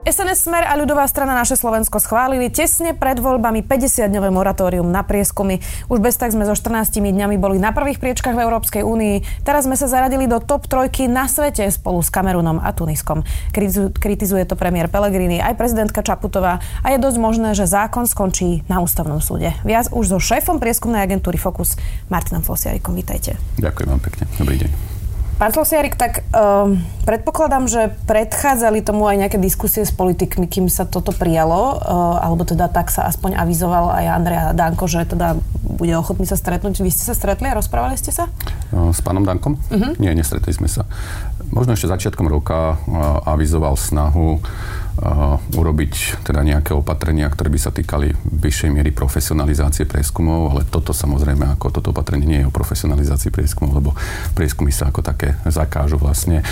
SNS Smer a ľudová strana naše Slovensko schválili tesne pred voľbami 50-dňové moratórium na prieskumy. Už bez tak sme so 14 dňami boli na prvých priečkách v Európskej únii. Teraz sme sa zaradili do top trojky na svete spolu s Kamerunom a Tuniskom. Kritizuje to premiér Pellegrini aj prezidentka Čaputová a je dosť možné, že zákon skončí na ústavnom súde. Viac už so šéfom prieskumnej agentúry Focus Martinom Flosiarikom. Vítajte. Ďakujem vám pekne. Dobrý deň. Pán Slosiarik, tak um, predpokladám, že predchádzali tomu aj nejaké diskusie s politikmi, kým sa toto prijalo, uh, alebo teda tak sa aspoň avizoval aj Andrea Danko, že teda bude ochotný sa stretnúť. Vy ste sa stretli a rozprávali ste sa? Uh, s pánom Dankom? Uh-huh. Nie, nestretli sme sa. Možno ešte začiatkom roka uh, avizoval snahu urobiť teda nejaké opatrenia, ktoré by sa týkali vyššej miery profesionalizácie prieskumov, ale toto samozrejme ako toto opatrenie nie je o profesionalizácii prieskumov, lebo prieskumy sa ako také zakážu vlastne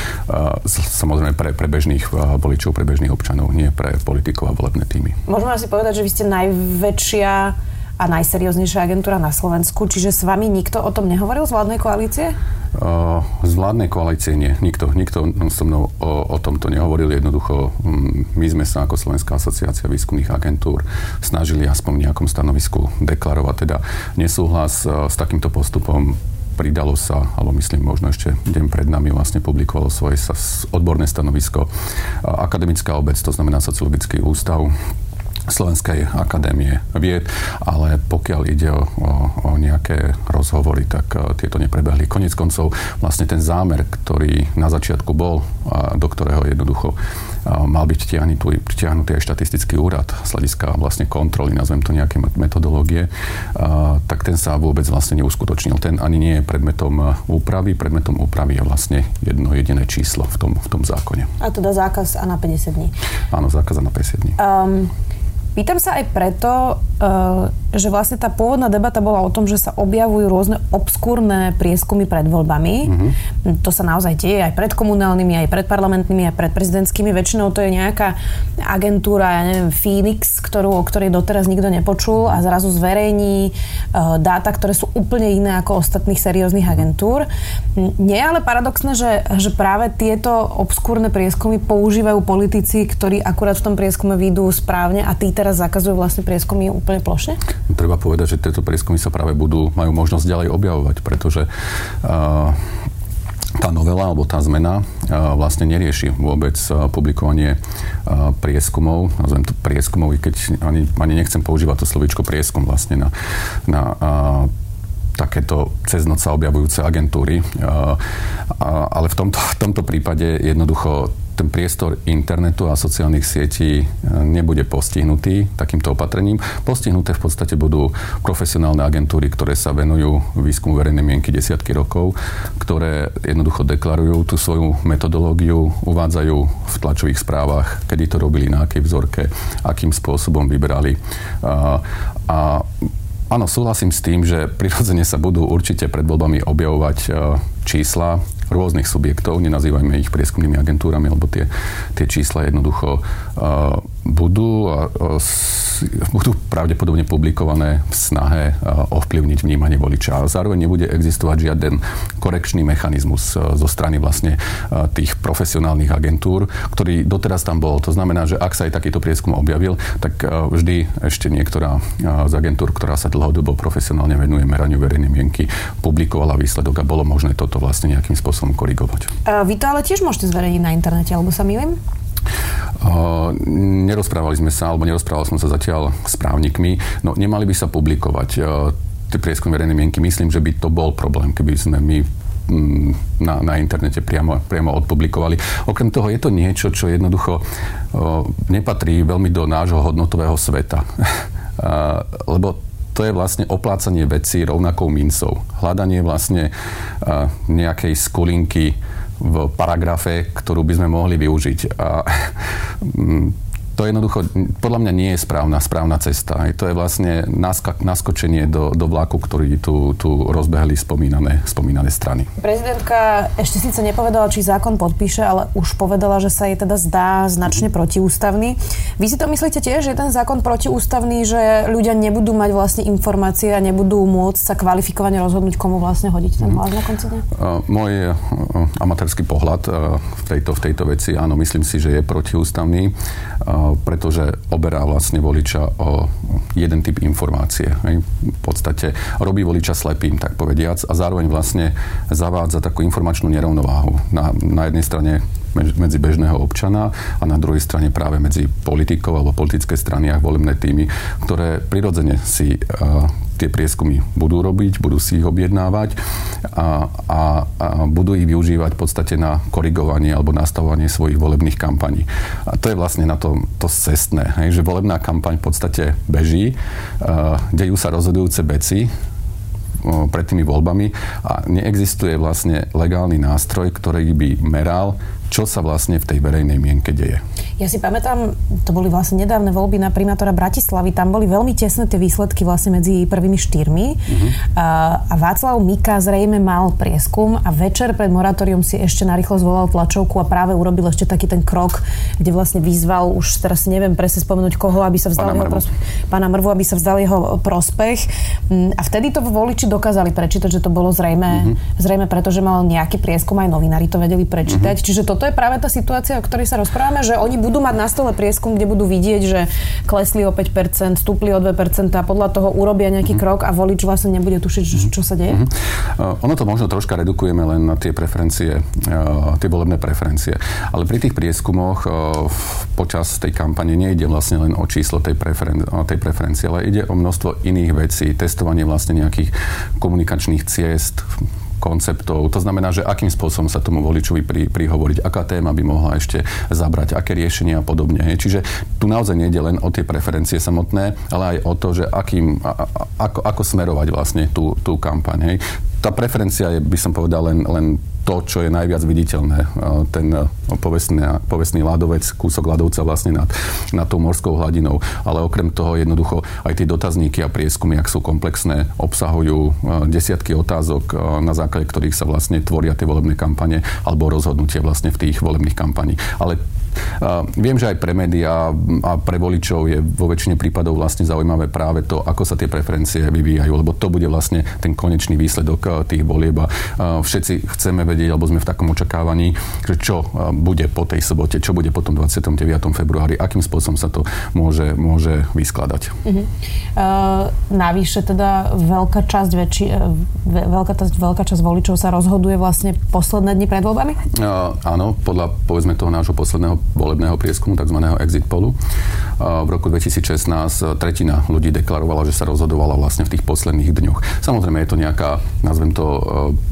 samozrejme pre, pre bežných voličov, pre bežných občanov, nie pre politikov a volebné týmy. Môžeme asi povedať, že vy ste najväčšia a najserióznejšia agentúra na Slovensku, čiže s vami nikto o tom nehovoril z vládnej koalície? Z vládnej koalície nie. Nikto, nikto so mnou o, o tomto nehovoril. Jednoducho, mm, my sme sa ako Slovenská asociácia výskumných agentúr snažili aspoň v nejakom stanovisku deklarovať teda nesúhlas s takýmto postupom pridalo sa, alebo myslím možno ešte deň pred nami vlastne publikovalo svoje odborné stanovisko akademická obec, to znamená sociologický ústav, Slovenskej akadémie vied, ale pokiaľ ide o, o, o nejaké rozhovory, tak uh, tieto neprebehli. Konec koncov vlastne ten zámer, ktorý na začiatku bol, a do ktorého jednoducho uh, mal byť vtiahnutý, vtiahnutý aj štatistický úrad z hľadiska vlastne kontroly, nazvem to nejaké metodológie, uh, tak ten sa vôbec vlastne neuskutočnil. Ten ani nie je predmetom úpravy. Predmetom úpravy je vlastne jedno jediné číslo v tom, v tom zákone. A teda zákaz a na 50 dní. Áno, zákaz a na 50 dní. Um, Pýtam sa aj preto, uh, že vlastne tá pôvodná debata bola o tom, že sa objavujú rôzne obskúrne prieskumy pred voľbami. Mm-hmm. To sa naozaj deje aj pred komunálnymi, aj pred parlamentnými, aj pred prezidentskými. Väčšinou to je nejaká agentúra, ja neviem, Phoenix, ktorú, o ktorej doteraz nikto nepočul a zrazu zverejní uh, dáta, ktoré sú úplne iné ako ostatných serióznych agentúr. Nie je ale paradoxné, že, že práve tieto obskúrne prieskumy používajú politici, ktorí akurát v tom prieskume výjdu správne a tí teraz zakazujú vlastne prieskumy úplne plošne? Treba povedať, že tieto prieskumy sa práve budú, majú možnosť ďalej objavovať, pretože uh, tá novela alebo tá zmena vlastne nerieši vôbec publikovanie prieskumov, nazvem to prieskumov, keď ani, ani nechcem používať to slovičko prieskum vlastne na, na takéto cez noc sa objavujúce agentúry. Ale v tomto, v tomto prípade jednoducho ten priestor internetu a sociálnych sietí e, nebude postihnutý takýmto opatrením. Postihnuté v podstate budú profesionálne agentúry, ktoré sa venujú výskumu verejnej mienky desiatky rokov, ktoré jednoducho deklarujú tú svoju metodológiu, uvádzajú v tlačových správach, kedy to robili, na akej vzorke, akým spôsobom vybrali. A, a Áno, súhlasím s tým, že prirodzene sa budú určite pred voľbami objavovať e, čísla rôznych subjektov, nenazývajme ich prieskumnými agentúrami, lebo tie, tie čísla jednoducho uh, budú a uh, budú pravdepodobne publikované v snahe uh, ovplyvniť vnímanie voliča. A zároveň nebude existovať žiaden korekčný mechanizmus uh, zo strany vlastne uh, tých profesionálnych agentúr, ktorý doteraz tam bol. To znamená, že ak sa aj takýto prieskum objavil, tak uh, vždy ešte niektorá uh, z agentúr, ktorá sa dlhodobo profesionálne venuje meraniu verejnej mienky, publikovala výsledok a bolo možné toto to vlastne nejakým spôsobom korigovať. A vy to ale tiež môžete zverejniť na internete, alebo sa milím? Uh, nerozprávali sme sa, alebo nerozprával som sa zatiaľ s právnikmi. No, nemali by sa publikovať uh, tie prieskumy verejnej mienky. Myslím, že by to bol problém, keby sme my mm, na, na internete priamo, priamo odpublikovali. Okrem toho je to niečo, čo jednoducho uh, nepatrí veľmi do nášho hodnotového sveta. lebo to je vlastne oplácanie vecí rovnakou mincov. Hľadanie vlastne nejakej skulinky v paragrafe, ktorú by sme mohli využiť. A to jednoducho podľa mňa nie je správna, správna cesta. Aj to je vlastne naska- naskočenie do, do vlaku, ktorý tu, tu rozbehli spomínané, spomínané strany. Prezidentka ešte síce nepovedala, či zákon podpíše, ale už povedala, že sa jej teda zdá značne protiústavný. Vy si to myslíte tiež, že je ten zákon protiústavný, že ľudia nebudú mať vlastne informácie a nebudú môcť sa kvalifikovane rozhodnúť, komu vlastne hodiť ten hlas na konci dňa? Môj uh, amatérsky pohľad uh, v tejto, v tejto veci, áno, myslím si, že je protiústavný pretože oberá vlastne voliča o jeden typ informácie. V podstate robí voliča slepým, tak povediac, a zároveň vlastne zavádza takú informačnú nerovnováhu. Na, na jednej strane medzi bežného občana a na druhej strane práve medzi politikov alebo politické strany a volebné týmy, ktoré prirodzene si tie prieskumy budú robiť, budú si ich objednávať a, a, a budú ich využívať v podstate na korigovanie alebo nastavovanie svojich volebných kampaní. A to je vlastne na to, to cestné, hej, že volebná kampaň v podstate beží, uh, dejú sa rozhodujúce veci, pred tými voľbami a neexistuje vlastne legálny nástroj, ktorý by meral čo sa vlastne v tej verejnej mienke deje. Ja si pamätám, to boli vlastne nedávne voľby na primátora Bratislavy, tam boli veľmi tesné tie výsledky vlastne medzi prvými štyrmi uh-huh. a Václav Mika zrejme mal prieskum a večer pred moratórium si ešte narýchlo zvolal tlačovku a práve urobil ešte taký ten krok, kde vlastne vyzval, už teraz neviem presne spomenúť koho, aby sa vzdal jeho prospech, pána Mrvu, aby sa vzdal jeho prospech. Mm, a vtedy to voliči dokázali prečítať, že to bolo zrejme, uh-huh. zrejme preto, že mal nejaký prieskum, aj novinári to vedeli prečítať. Uh-huh. Čiže toto je práve tá situácia, o ktorej sa rozprávame, že oni budú mať na stole prieskum, kde budú vidieť, že klesli o 5%, stúpli o 2% a podľa toho urobia nejaký mm-hmm. krok a volič vlastne nebude tušiť, mm-hmm. čo sa deje? Mm-hmm. Uh, ono to možno troška redukujeme len na tie preferencie, uh, tie volebné preferencie. Ale pri tých prieskumoch uh, počas tej kampane nejde vlastne len o číslo tej, preferen- tej preferencie, ale ide o množstvo iných vecí, testovanie vlastne nejakých komunikačných ciest, konceptov. To znamená, že akým spôsobom sa tomu voličovi pri, prihovoriť, aká téma by mohla ešte zabrať, aké riešenia a podobne. Čiže tu naozaj nejde len o tie preferencie samotné, ale aj o to, že akým, a, a, ako, ako smerovať vlastne tú, tú kampaň. Hej. Tá preferencia je, by som povedal, len, len to, čo je najviac viditeľné. Ten povestný, povestný ľadovec, kúsok ľadovca vlastne nad, nad tou morskou hladinou. Ale okrem toho jednoducho aj tie dotazníky a prieskumy, ak sú komplexné, obsahujú desiatky otázok, na základe ktorých sa vlastne tvoria tie volebné kampane alebo rozhodnutie vlastne v tých volebných kampaní. Ale Viem, že aj pre médiá a pre voličov je vo väčšine prípadov vlastne zaujímavé práve to, ako sa tie preferencie vyvíjajú, lebo to bude vlastne ten konečný výsledok tých volieb a všetci chceme vedieť, alebo sme v takom očakávaní, že čo bude po tej sobote, čo bude po tom 29. februári, akým spôsobom sa to môže, môže vyskladať. Uh-huh. Uh, navyše teda veľká časť, väčši, veľká, veľká časť voličov sa rozhoduje vlastne posledné dni pred voľbami? Uh, áno, podľa povedzme toho nášho posledného volebného prieskumu, tzv. exit polu. V roku 2016 tretina ľudí deklarovala, že sa rozhodovala vlastne v tých posledných dňoch. Samozrejme je to nejaká, nazvem to, e,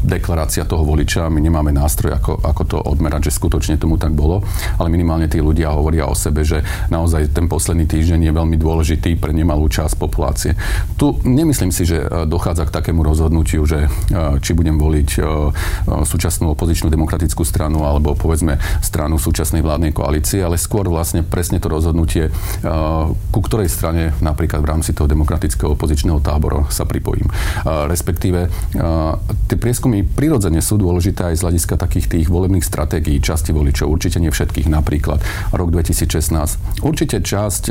deklarácia toho voliča. My nemáme nástroj, ako, ako to odmerať, že skutočne tomu tak bolo, ale minimálne tí ľudia hovoria o sebe, že naozaj ten posledný týždeň je veľmi dôležitý pre nemalú časť populácie. Tu nemyslím si, že e, dochádza k takému rozhodnutiu, že e, či budem voliť súčasnú opozičnú demokratickú stranu alebo povedzme stranu súčasnej vládnej koalície, ale skôr vlastne presne to rozhodnutie, eh, ku ktorej strane napríklad v rámci toho demokratického opozičného tábora sa pripojím. Eh, respektíve eh, tie prieskumy prirodzene sú dôležité aj z hľadiska takých tých volebných stratégií časti voličov, určite nie všetkých, napríklad rok 2016. Určite časť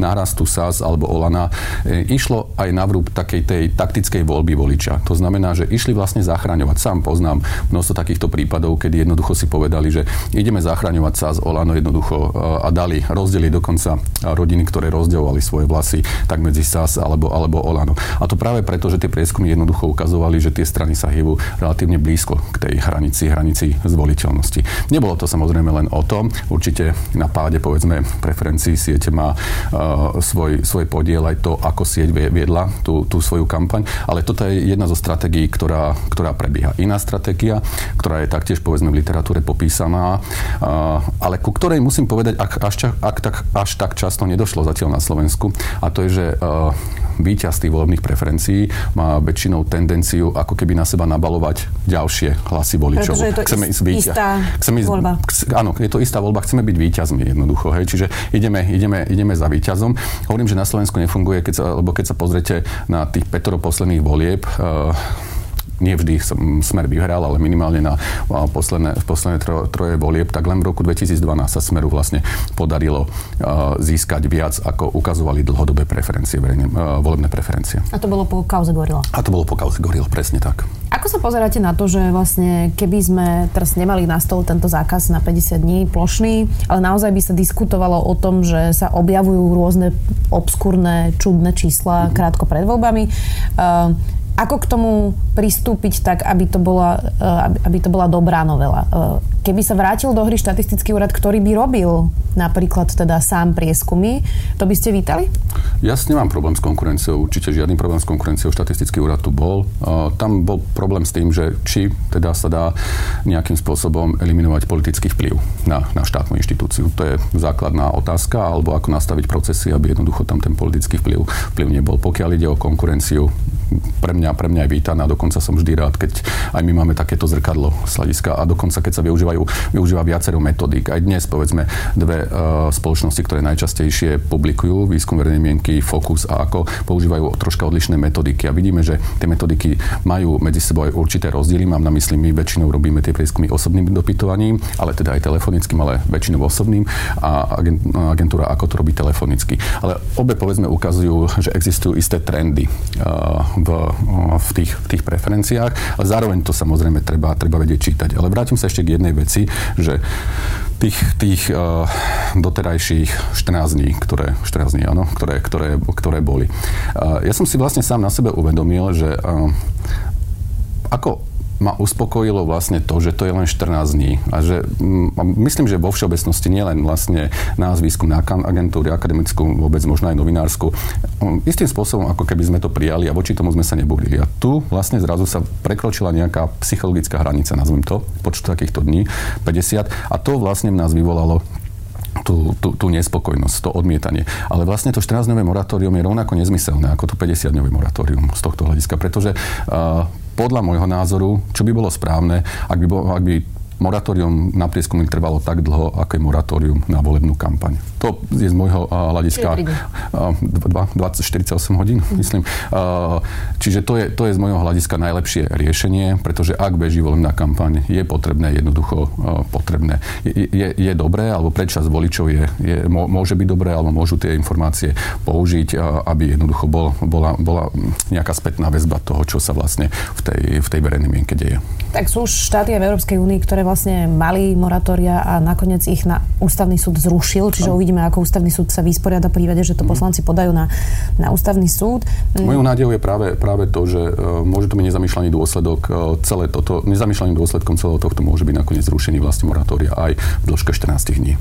nárastu SAS alebo Olana išlo aj na vrúb takej tej taktickej voľby voliča. To znamená, že išli vlastne zachraňovať. Sám poznám množstvo takýchto prípadov, kedy jednoducho si povedali, že ideme zachraňovať SAS, Olano jednoducho e, a dali, rozdeli dokonca rodiny, ktoré rozdeľovali svoje vlasy tak medzi SAS alebo, alebo Olano. A to práve preto, že tie prieskumy jednoducho ukazovali, že tie strany sa hýbu relatívne blízko k tej hranici, hranici zvoliteľnosti. Nebolo to samozrejme len o tom. Určite na páde, povedzme, preferencií siete má uh, svoj, svoj podiel aj to, ako sieť viedla tú, tú svoju kampaň. Ale toto je jedna zo stratégií, ktorá, ktorá prebieha. Iná stratégia, ktorá je taktiež, povedzme, v literatúre popísaná, uh, ale ku ktorej musím povedať, ak až, ak tak, až tak často nedošlo zatiaľ na Slovensku. A to je, že uh, víťaz tých volebných preferencií má väčšinou tendenciu ako keby na seba nabalovať ďalšie hlasy voličov. Pretože je to chceme ísť istá chceme ísť, voľba. Áno, je to istá voľba, chceme byť víťazmi jednoducho. Hej. Čiže ideme, ideme, ideme za víťazom. Hovorím, že na Slovensku nefunguje, keď sa, lebo keď sa pozrete na tých Petro posledných volieb, uh, nie vždy Smer vyhral, ale minimálne na posledné, posledné tro, troje volieb, tak len v roku 2012 sa Smeru vlastne podarilo získať viac, ako ukazovali dlhodobé preferencie, verejne, volebné preferencie. A to bolo po kauze Gorila. A to bolo po kauze Gorila, presne tak. Ako sa pozeráte na to, že vlastne keby sme teraz nemali na stole tento zákaz na 50 dní plošný, ale naozaj by sa diskutovalo o tom, že sa objavujú rôzne obskúrne, čudné čísla mm-hmm. krátko pred voľbami. Ako k tomu pristúpiť tak, aby to bola, eh, aby to bola dobrá novela? Keby sa vrátil do hry štatistický úrad, ktorý by robil napríklad teda sám prieskumy, to by ste vítali? Ja s nemám problém s konkurenciou. Určite žiadny problém s konkurenciou. Štatistický úrad tu bol. Eh, tam bol problém s tým, že či teda sa dá nejakým spôsobom eliminovať politický vplyv na, na štátnu inštitúciu. To je základná otázka, alebo ako nastaviť procesy, aby jednoducho tam ten politický vplyv, vplyv nebol. Pokiaľ ide o konkurenciu, pre mňa, pre mňa je vítaná. Dokonca som vždy rád, keď aj my máme takéto zrkadlo z hľadiska a dokonca keď sa využívajú, využíva viacero metodík. Aj dnes, povedzme, dve uh, spoločnosti, ktoré najčastejšie publikujú výskum verejnej mienky, Focus a ako používajú troška odlišné metodiky. A vidíme, že tie metodiky majú medzi sebou aj určité rozdiely. Mám na mysli, my väčšinou robíme tie prieskumy osobným dopytovaním, ale teda aj telefonickým, ale väčšinou osobným a agentúra ako to robí telefonicky. Ale obe povedzme ukazujú, že existujú isté trendy uh, v, v, tých, v tých preferenciách, ale zároveň to samozrejme treba, treba vedieť čítať. Ale vrátim sa ešte k jednej veci, že tých, tých uh, doterajších 14 dní, ktoré, 14 dní, áno, ktoré, ktoré, ktoré boli. Uh, ja som si vlastne sám na sebe uvedomil, že uh, ako ma uspokojilo vlastne to, že to je len 14 dní. A že mm, myslím, že vo všeobecnosti nie len vlastne nás výskumná agentúry, akademickú, vôbec možno aj novinársku, mm, istým spôsobom ako keby sme to prijali a voči tomu sme sa nebudili. A tu vlastne zrazu sa prekročila nejaká psychologická hranica, nazvem to, počtu takýchto dní, 50. A to vlastne v nás vyvolalo tú, tú, tú nespokojnosť, to odmietanie. Ale vlastne to 14-dňové moratórium je rovnako nezmyselné ako to 50-dňové moratórium z tohto hľadiska, pretože uh, podľa môjho názoru, čo by bolo správne, ak by, bol, ak by moratórium na prieskumy trvalo tak dlho, ako je moratórium na volebnú kampaň. To je z môjho hľadiska 20-48 hodín, mm. myslím. Čiže to je, to je z môjho hľadiska najlepšie riešenie, pretože ak beží volebná kampaň, je potrebné, jednoducho potrebné. Je, je, je dobré, alebo predčas voličov je, je, môže byť dobré, alebo môžu tie informácie použiť, aby jednoducho bol, bola, bola nejaká spätná väzba toho, čo sa vlastne v tej, v tej verejnej mienke deje. Tak sú štáty v Európskej únii, ktoré vlastne mali moratória a nakoniec ich na ústavný súd zrušil, čiže uvidíme, ako ústavný súd sa vysporiada v prípade, že to mhm. poslanci podajú na, na ústavný súd. Mojou nádejou je práve, práve to, že uh, môže to byť nezamýšľaný dôsledok uh, celé toto, nezamýšľaným dôsledkom celého tohto môže byť nakoniec zrušený vlastne moratória aj v dĺžke 14 dní.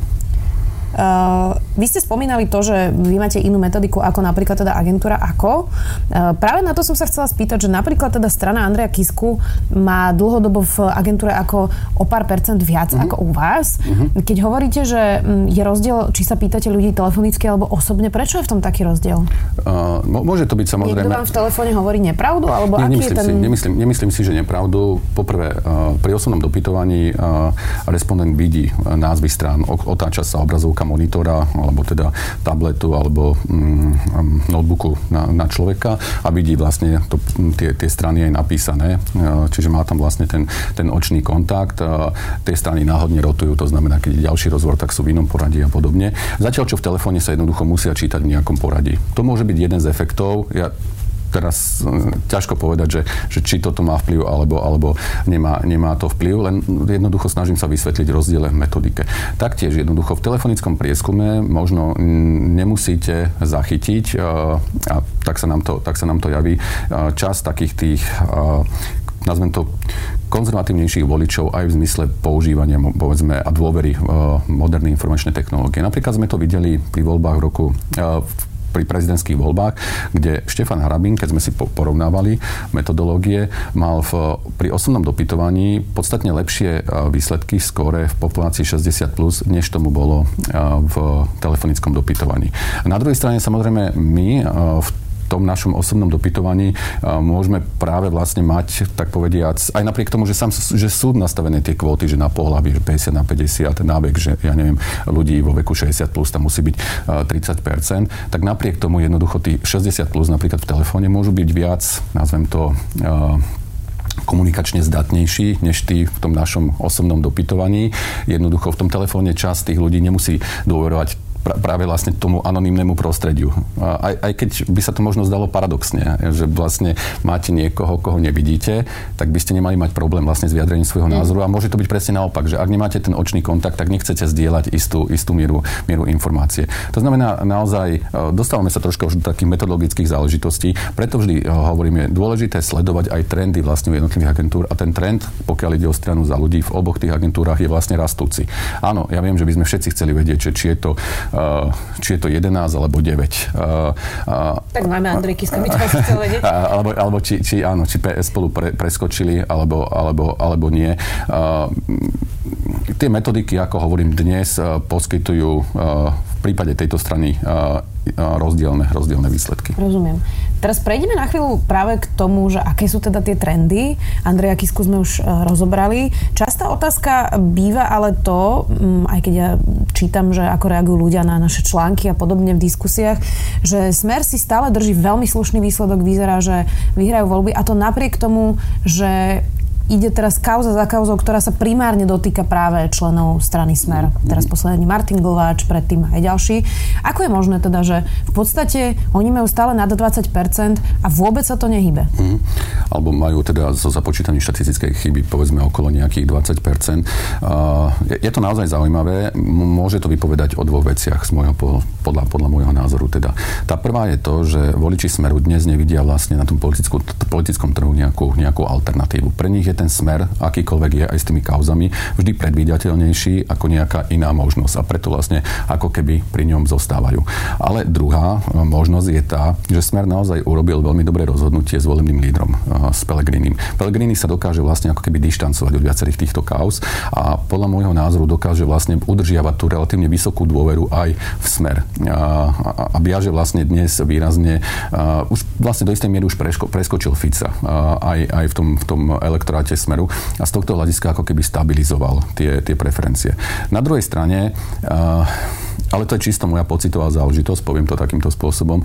Uh, vy ste spomínali to, že vy máte inú metodiku ako napríklad teda agentúra AKO. Uh, práve na to som sa chcela spýtať, že napríklad teda strana Andreja Kisku má dlhodobo v agentúre ako o pár percent viac uh-huh. ako u vás. Uh-huh. Keď hovoríte, že mm, je rozdiel, či sa pýtate ľudí telefonicky alebo osobne, prečo je v tom taký rozdiel? Uh, môže to byť samozrejme... Niekto vám v telefóne hovorí nepravdu? Alebo Nie, aký nemyslím, je ten... si, nemyslím, nemyslím si, že nepravdu. Poprvé, uh, pri osobnom dopytovaní uh, respondent vidí názvy strán, otáča sa obrazovka monitora, alebo teda tabletu, alebo mm, notebooku na, na človeka a vidí vlastne to, tie, tie strany aj napísané. E, čiže má tam vlastne ten, ten očný kontakt. Tie strany náhodne rotujú, to znamená, keď je ďalší rozhovor, tak sú v inom poradí a podobne. Zatiaľ, čo v telefóne sa jednoducho musia čítať v nejakom poradí. To môže byť jeden z efektov. Ja teraz e, ťažko povedať, že, že či toto má vplyv alebo, alebo nemá, nemá to vplyv, len jednoducho snažím sa vysvetliť rozdiele v metodike. Taktiež jednoducho v telefonickom prieskume možno nemusíte zachytiť, e, a tak sa nám to, tak sa nám to javí, e, čas takých tých nazvem to konzervatívnejších voličov aj v zmysle používania povedzme, a dôvery v moderné informačné technológie. Napríklad sme to videli pri voľbách v roku v pri prezidentských voľbách, kde Štefan Harabín, keď sme si porovnávali metodológie, mal v, pri osobnom dopytovaní podstatne lepšie výsledky skóre v populácii 60+, plus, než tomu bolo v telefonickom dopytovaní. Na druhej strane samozrejme my v tom našom osobnom dopytovaní môžeme práve vlastne mať, tak povediac, aj napriek tomu, že, sám, že sú nastavené tie kvóty, že na pohľavy, že 50 na 50, nábek, že ja neviem, ľudí vo veku 60 plus tam musí byť 30%, tak napriek tomu jednoducho tí 60 plus napríklad v telefóne môžu byť viac, nazvem to, komunikačne zdatnejší než tí v tom našom osobnom dopytovaní. Jednoducho v tom telefóne čas tých ľudí nemusí dôverovať práve vlastne tomu anonimnému prostrediu. Aj, aj keď by sa to možno zdalo paradoxne, že vlastne máte niekoho, koho nevidíte, tak by ste nemali mať problém vlastne s vyjadrením svojho mm. názoru a môže to byť presne naopak, že ak nemáte ten očný kontakt, tak nechcete zdieľať istú, istú mieru, mieru informácie. To znamená naozaj, e, dostávame sa trošku už do takých metodologických záležitostí, preto vždy e, hovoríme, dôležité sledovať aj trendy vlastne jednotlivých agentúr a ten trend, pokiaľ ide o stranu za ľudí v oboch tých agentúrach, je vlastne rastúci. Áno, ja viem, že by sme všetci chceli vedieť, či je to Eh, či je to 11 alebo 9. Eh, tak máme Andrej Kiska, my to. Alebo, alebo či, či, áno, či PS spolu pre, preskočili, alebo, alebo, alebo nie. Eh, tie metodiky, ako hovorím dnes, poskytujú v prípade tejto strany rozdielne, rozdielne výsledky. Rozumiem. Teraz prejdeme na chvíľu práve k tomu, že aké sú teda tie trendy. Andreja Kisku sme už e, rozobrali. Častá otázka býva ale to, mm, aj keď ja čítam, že ako reagujú ľudia na naše články a podobne v diskusiách, že Smer si stále drží veľmi slušný výsledok. Vyzerá, že vyhrajú voľby a to napriek tomu, že ide teraz kauza za kauzou, ktorá sa primárne dotýka práve členov strany Smer. Teraz posledný Martin Glováč, predtým aj ďalší. Ako je možné teda, že v podstate oni majú stále nad 20% a vôbec sa to nehybe? Mm. Alebo majú teda zo započítaní štatistickej chyby povedzme okolo nejakých 20%. Uh, je, je to naozaj zaujímavé. Môže to vypovedať o dvoch veciach z môjho, podľa, podľa môjho názoru. Teda. Tá prvá je to, že voliči Smeru dnes nevidia vlastne na tom politickom trhu nejakú, nejakú alternatívu. Pre nich je ten smer, akýkoľvek je aj s tými kauzami, vždy predvídateľnejší ako nejaká iná možnosť. A preto vlastne ako keby pri ňom zostávajú. Ale druhá e, možnosť je tá, že smer naozaj urobil veľmi dobré rozhodnutie s voleným lídrom, e, s Pelegrinim. Pellegrini sa dokáže vlastne ako keby dištancovať od viacerých týchto kauz a podľa môjho názoru dokáže vlastne udržiavať tú relatívne vysokú dôveru aj v smer. A, a viaže vlastne dnes výrazne, uh, už vlastne do istej miery už preško, preskočil Fica uh, aj, aj v tom, v tom elektoráte Smeru a z tohto hľadiska ako keby stabilizoval tie, tie preferencie. Na druhej strane, ale to je čisto moja pocitová záležitosť, poviem to takýmto spôsobom.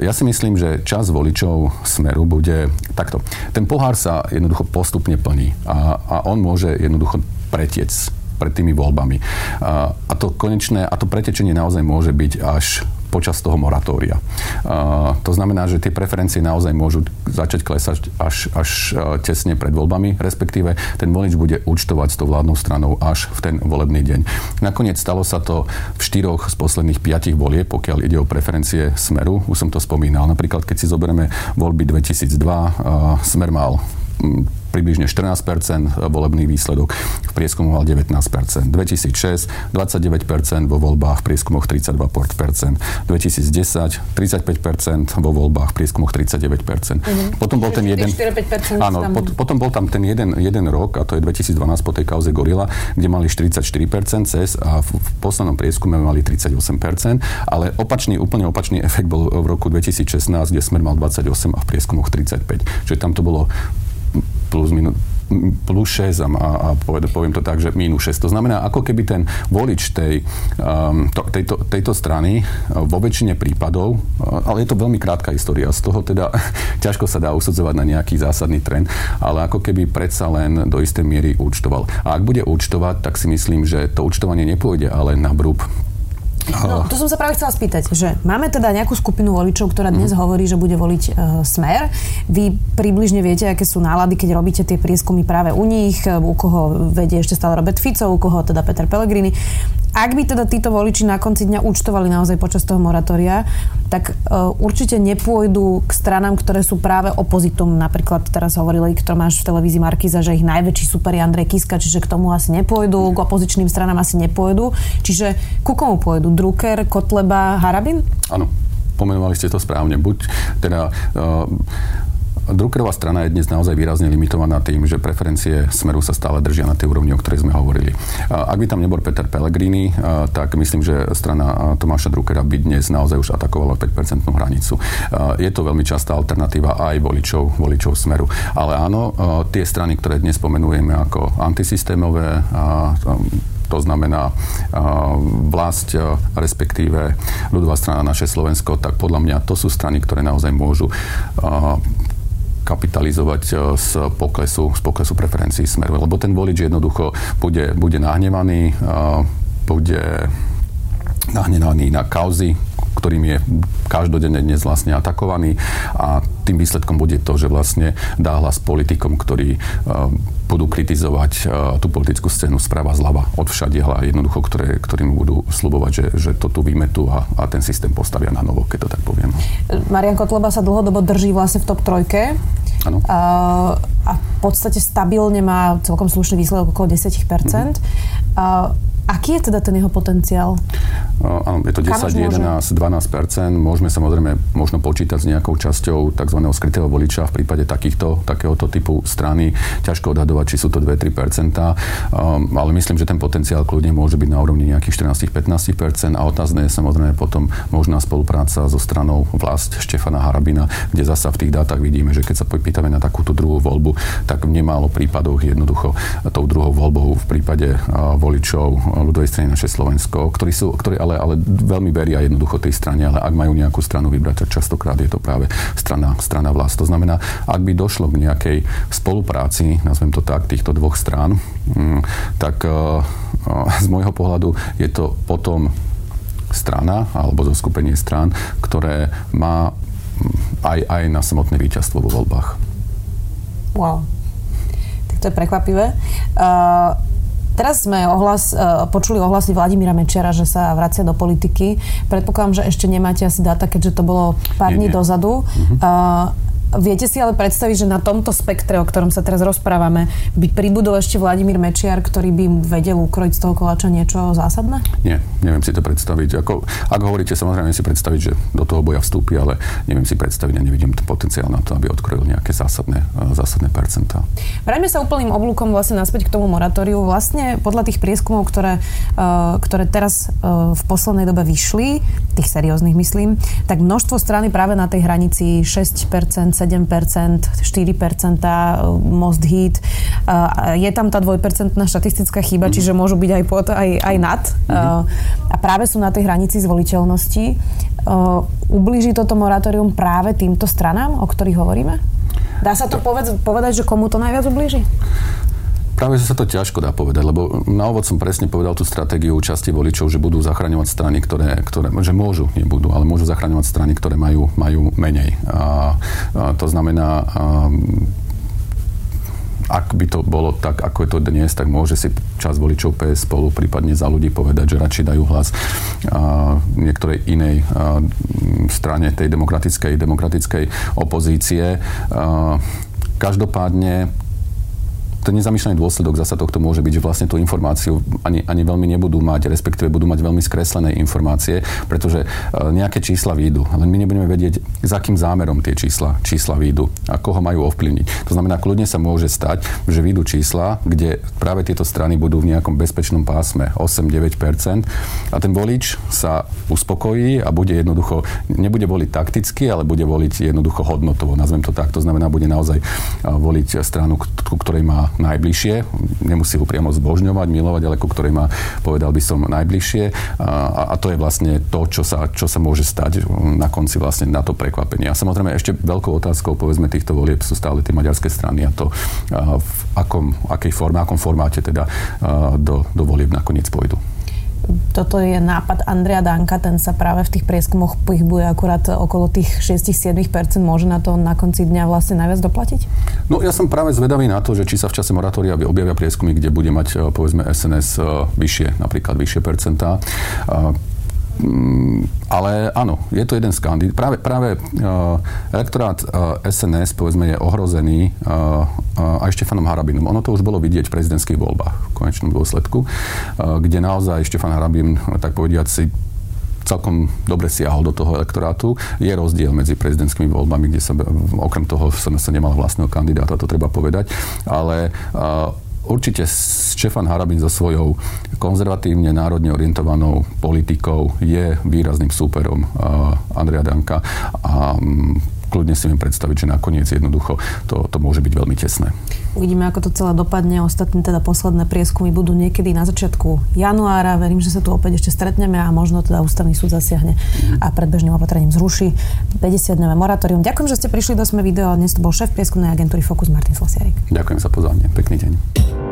Ja si myslím, že čas voličov Smeru bude takto. Ten pohár sa jednoducho postupne plní a, a on môže jednoducho pretiec pred tými voľbami. A to konečné, a to pretečenie naozaj môže byť až počas toho moratória. To znamená, že tie preferencie naozaj môžu začať klesať až, až tesne pred voľbami, respektíve ten volič bude účtovať s tou vládnou stranou až v ten volebný deň. Nakoniec stalo sa to v štyroch z posledných piatich volieb, pokiaľ ide o preferencie Smeru. Už som to spomínal. Napríklad, keď si zoberieme voľby 2002, uh, Smer mal približne 14% volebný výsledok, v prieskumu mal 19% 2006 29 vo voľbách, v prieskumoch 32% 2010 35 vo voľbách, v prieskumoch 39 mm-hmm. Potom bol ten jeden... Áno, tam... potom bol tam ten jeden, jeden rok, a to je 2012 po tej kauze Gorila, kde mali 44% CES a v, v poslednom prieskume mali 38% ale opačný, úplne opačný efekt bol v roku 2016, kde Smer mal 28 a v prieskumoch 35. Čiže tam to bolo plus minus plus 6 a, a poviem to tak, že minus 6. To znamená, ako keby ten volič tej, um, to, tejto, tejto strany uh, vo väčšine prípadov, uh, ale je to veľmi krátka história, z toho teda ťažko sa dá usudzovať na nejaký zásadný trend, ale ako keby predsa len do istej miery účtoval. A ak bude účtovať, tak si myslím, že to účtovanie nepôjde ale na brúb No, to som sa práve chcela spýtať, že máme teda nejakú skupinu voličov, ktorá dnes mm. hovorí, že bude voliť uh, smer. Vy približne viete, aké sú nálady, keď robíte tie prieskumy práve u nich, e, u koho vedie ešte stále Robert Fico, u koho teda Peter Pellegrini. Ak by teda títo voliči na konci dňa účtovali naozaj počas toho moratória, tak uh, určite nepôjdu k stranám, ktoré sú práve opozitom. Napríklad teraz hovorili, kto máš v televízii Markiza, že ich najväčší super je Andrej Kiska, čiže k tomu asi nepôjdu, k opozičným stranám asi nepôjdu. Čiže ku komu pôjdu? Drucker, Kotleba, Harabin? Áno, pomenovali ste to správne. Buď teda uh, Druckerová strana je dnes naozaj výrazne limitovaná tým, že preferencie Smeru sa stále držia na tej úrovni, o ktorej sme hovorili. Ak by tam nebol Peter Pellegrini, tak myslím, že strana Tomáša Druckera by dnes naozaj už atakovala 5% hranicu. Je to veľmi častá alternatíva aj voličov, voličov Smeru. Ale áno, tie strany, ktoré dnes pomenujeme ako antisystémové, to znamená vlast, respektíve ľudová strana naše Slovensko, tak podľa mňa to sú strany, ktoré naozaj môžu kapitalizovať z poklesu, z poklesu preferencií smeru. Lebo ten volič jednoducho bude, bude nahnevaný, bude nahnevaný na kauzy, ktorým je každodenne dnes vlastne atakovaný a tým výsledkom bude to, že vlastne dá hlas politikom, ktorí budú kritizovať uh, tú politickú scénu sprava zľava od všadiela, jednoducho, ktoré, ktorým budú slubovať, že, že to tu vymetú a, a ten systém postavia na novo, keď to tak poviem. Marian Kotleba sa dlhodobo drží vlastne v top trojke. Ano. A, a v podstate stabilne má celkom slušný výsledok okolo 10%. Mm-hmm. A, Aký je teda ten jeho potenciál? Áno, je to 10, 11, 12% Môžeme samozrejme možno počítať s nejakou časťou tzv. skrytého voliča v prípade takýchto, takéhoto typu strany. Ťažko odhadovať, či sú to 2-3 um, ale myslím, že ten potenciál kľudne môže byť na úrovni nejakých 14-15% a otázne je samozrejme potom možná spolupráca so stranou vlast Štefana Harabina, kde zasa v tých dátach vidíme, že keď sa pýtame na takúto druhú voľbu, tak v nemálo prípadoch jednoducho tou druhou voľbou v prípade voličov ľudovej strany naše Slovensko, ktorí, sú, ktorí ale, ale veľmi veria jednoducho tej strane, ale ak majú nejakú stranu vybrať, tak častokrát je to práve strana, strana vlast. To znamená, ak by došlo k nejakej spolupráci, nazvem to tak, týchto dvoch strán, mm, tak uh, z môjho pohľadu je to potom strana alebo zo skupenie strán, ktoré má aj, aj na samotné víťazstvo vo voľbách. Wow. Tak to je prekvapivé. Uh, Teraz sme ohlas, uh, počuli ohlasy Vladimíra Mečera, že sa vracia do politiky. Predpokladám, že ešte nemáte asi dáta, keďže to bolo pár dní dozadu. Uh-huh. Viete si ale predstaviť, že na tomto spektre, o ktorom sa teraz rozprávame, by pribudol ešte Vladimír Mečiar, ktorý by vedel ukrojiť z toho koláča niečo zásadné? Nie, neviem si to predstaviť. Ako, ak hovoríte, samozrejme si predstaviť, že do toho boja vstúpi, ale neviem si predstaviť a nevidím potenciál na to, aby odkrojil nejaké zásadné, e, zásadné percentá. Vrajme sa úplným oblúkom vlastne naspäť k tomu moratóriu. Vlastne podľa tých prieskumov, ktoré, uh, ktoré teraz uh, v poslednej dobe vyšli, tých serióznych myslím, tak množstvo strany práve na tej hranici 6%, 7%, 4%, most hit. Je tam tá dvojpercentná štatistická chyba, mm. čiže môžu byť aj pod, aj, aj nad. Mm. A práve sú na tej hranici zvoliteľnosti. Ublíži toto moratórium práve týmto stranám, o ktorých hovoríme? Dá sa to povedať, že komu to najviac ublíži? Práve sa to ťažko dá povedať, lebo na ovod som presne povedal tú stratégiu časti voličov, že budú zachraňovať strany, ktoré, ktoré že môžu, nebudú, ale môžu zachraňovať strany, ktoré majú, majú menej. A, a to znamená, a, ak by to bolo tak, ako je to dnes, tak môže si čas voličov PS spolu, prípadne za ľudí povedať, že radšej dajú hlas a, niektorej inej a, strane tej demokratickej, demokratickej opozície. A, každopádne ten nezamýšľaný dôsledok zasa tohto môže byť, že vlastne tú informáciu ani, ani veľmi nebudú mať, respektíve budú mať veľmi skreslené informácie, pretože e, nejaké čísla výjdu, len my nebudeme vedieť, za akým zámerom tie čísla, čísla výjdu a koho majú ovplyvniť. To znamená, kľudne sa môže stať, že výjdu čísla, kde práve tieto strany budú v nejakom bezpečnom pásme 8-9% a ten volič sa uspokojí a bude jednoducho, nebude voliť takticky, ale bude voliť jednoducho hodnotovo, nazvem to tak. To znamená, bude naozaj e, voliť stranu, ktorej má najbližšie. Nemusí ho priamo zbožňovať, milovať, ale ku ktorej má, povedal by som, najbližšie. A, a to je vlastne to, čo sa, čo sa môže stať na konci vlastne na to prekvapenie. A samozrejme ešte veľkou otázkou, povedzme, týchto volieb sú stále tie maďarské strany a to v akom, akej forme, akom formáte teda do, do volieb nakoniec pôjdu toto je nápad Andrea Danka, ten sa práve v tých prieskumoch pohybuje akurát okolo tých 6-7%. Môže na to na konci dňa vlastne najviac doplatiť? No ja som práve zvedavý na to, že či sa v čase moratória objavia prieskumy, kde bude mať eh, povedzme SNS eh, vyššie, napríklad vyššie percentá. Mm, ale áno, je to jeden z kandidátov. Práve, práve uh, elektorát uh, SNS, povedzme, je ohrozený uh, uh, aj Štefanom Harabinom. Ono to už bolo vidieť v prezidentských voľbách v konečnom dôsledku, uh, kde naozaj Štefan Harabin, tak povediať si celkom dobre siahol do toho elektorátu. Je rozdiel medzi prezidentskými voľbami, kde sa okrem toho sa nemal vlastného kandidáta, to treba povedať, ale Určite Štefan Harabin so svojou konzervatívne národne orientovanou politikou je výrazným súperom Andrea Danka a kľudne si viem predstaviť, že nakoniec jednoducho to, to môže byť veľmi tesné. Uvidíme, ako to celé dopadne. Ostatné teda posledné prieskumy budú niekedy na začiatku januára. Verím, že sa tu opäť ešte stretneme a možno teda ústavný súd zasiahne a predbežným opatrením zruší 50-dňové moratórium. Ďakujem, že ste prišli do Sme video. Dnes to bol šéf prieskumnej agentúry Focus Martin Slasiarik. Ďakujem za pozvanie. Pekný deň.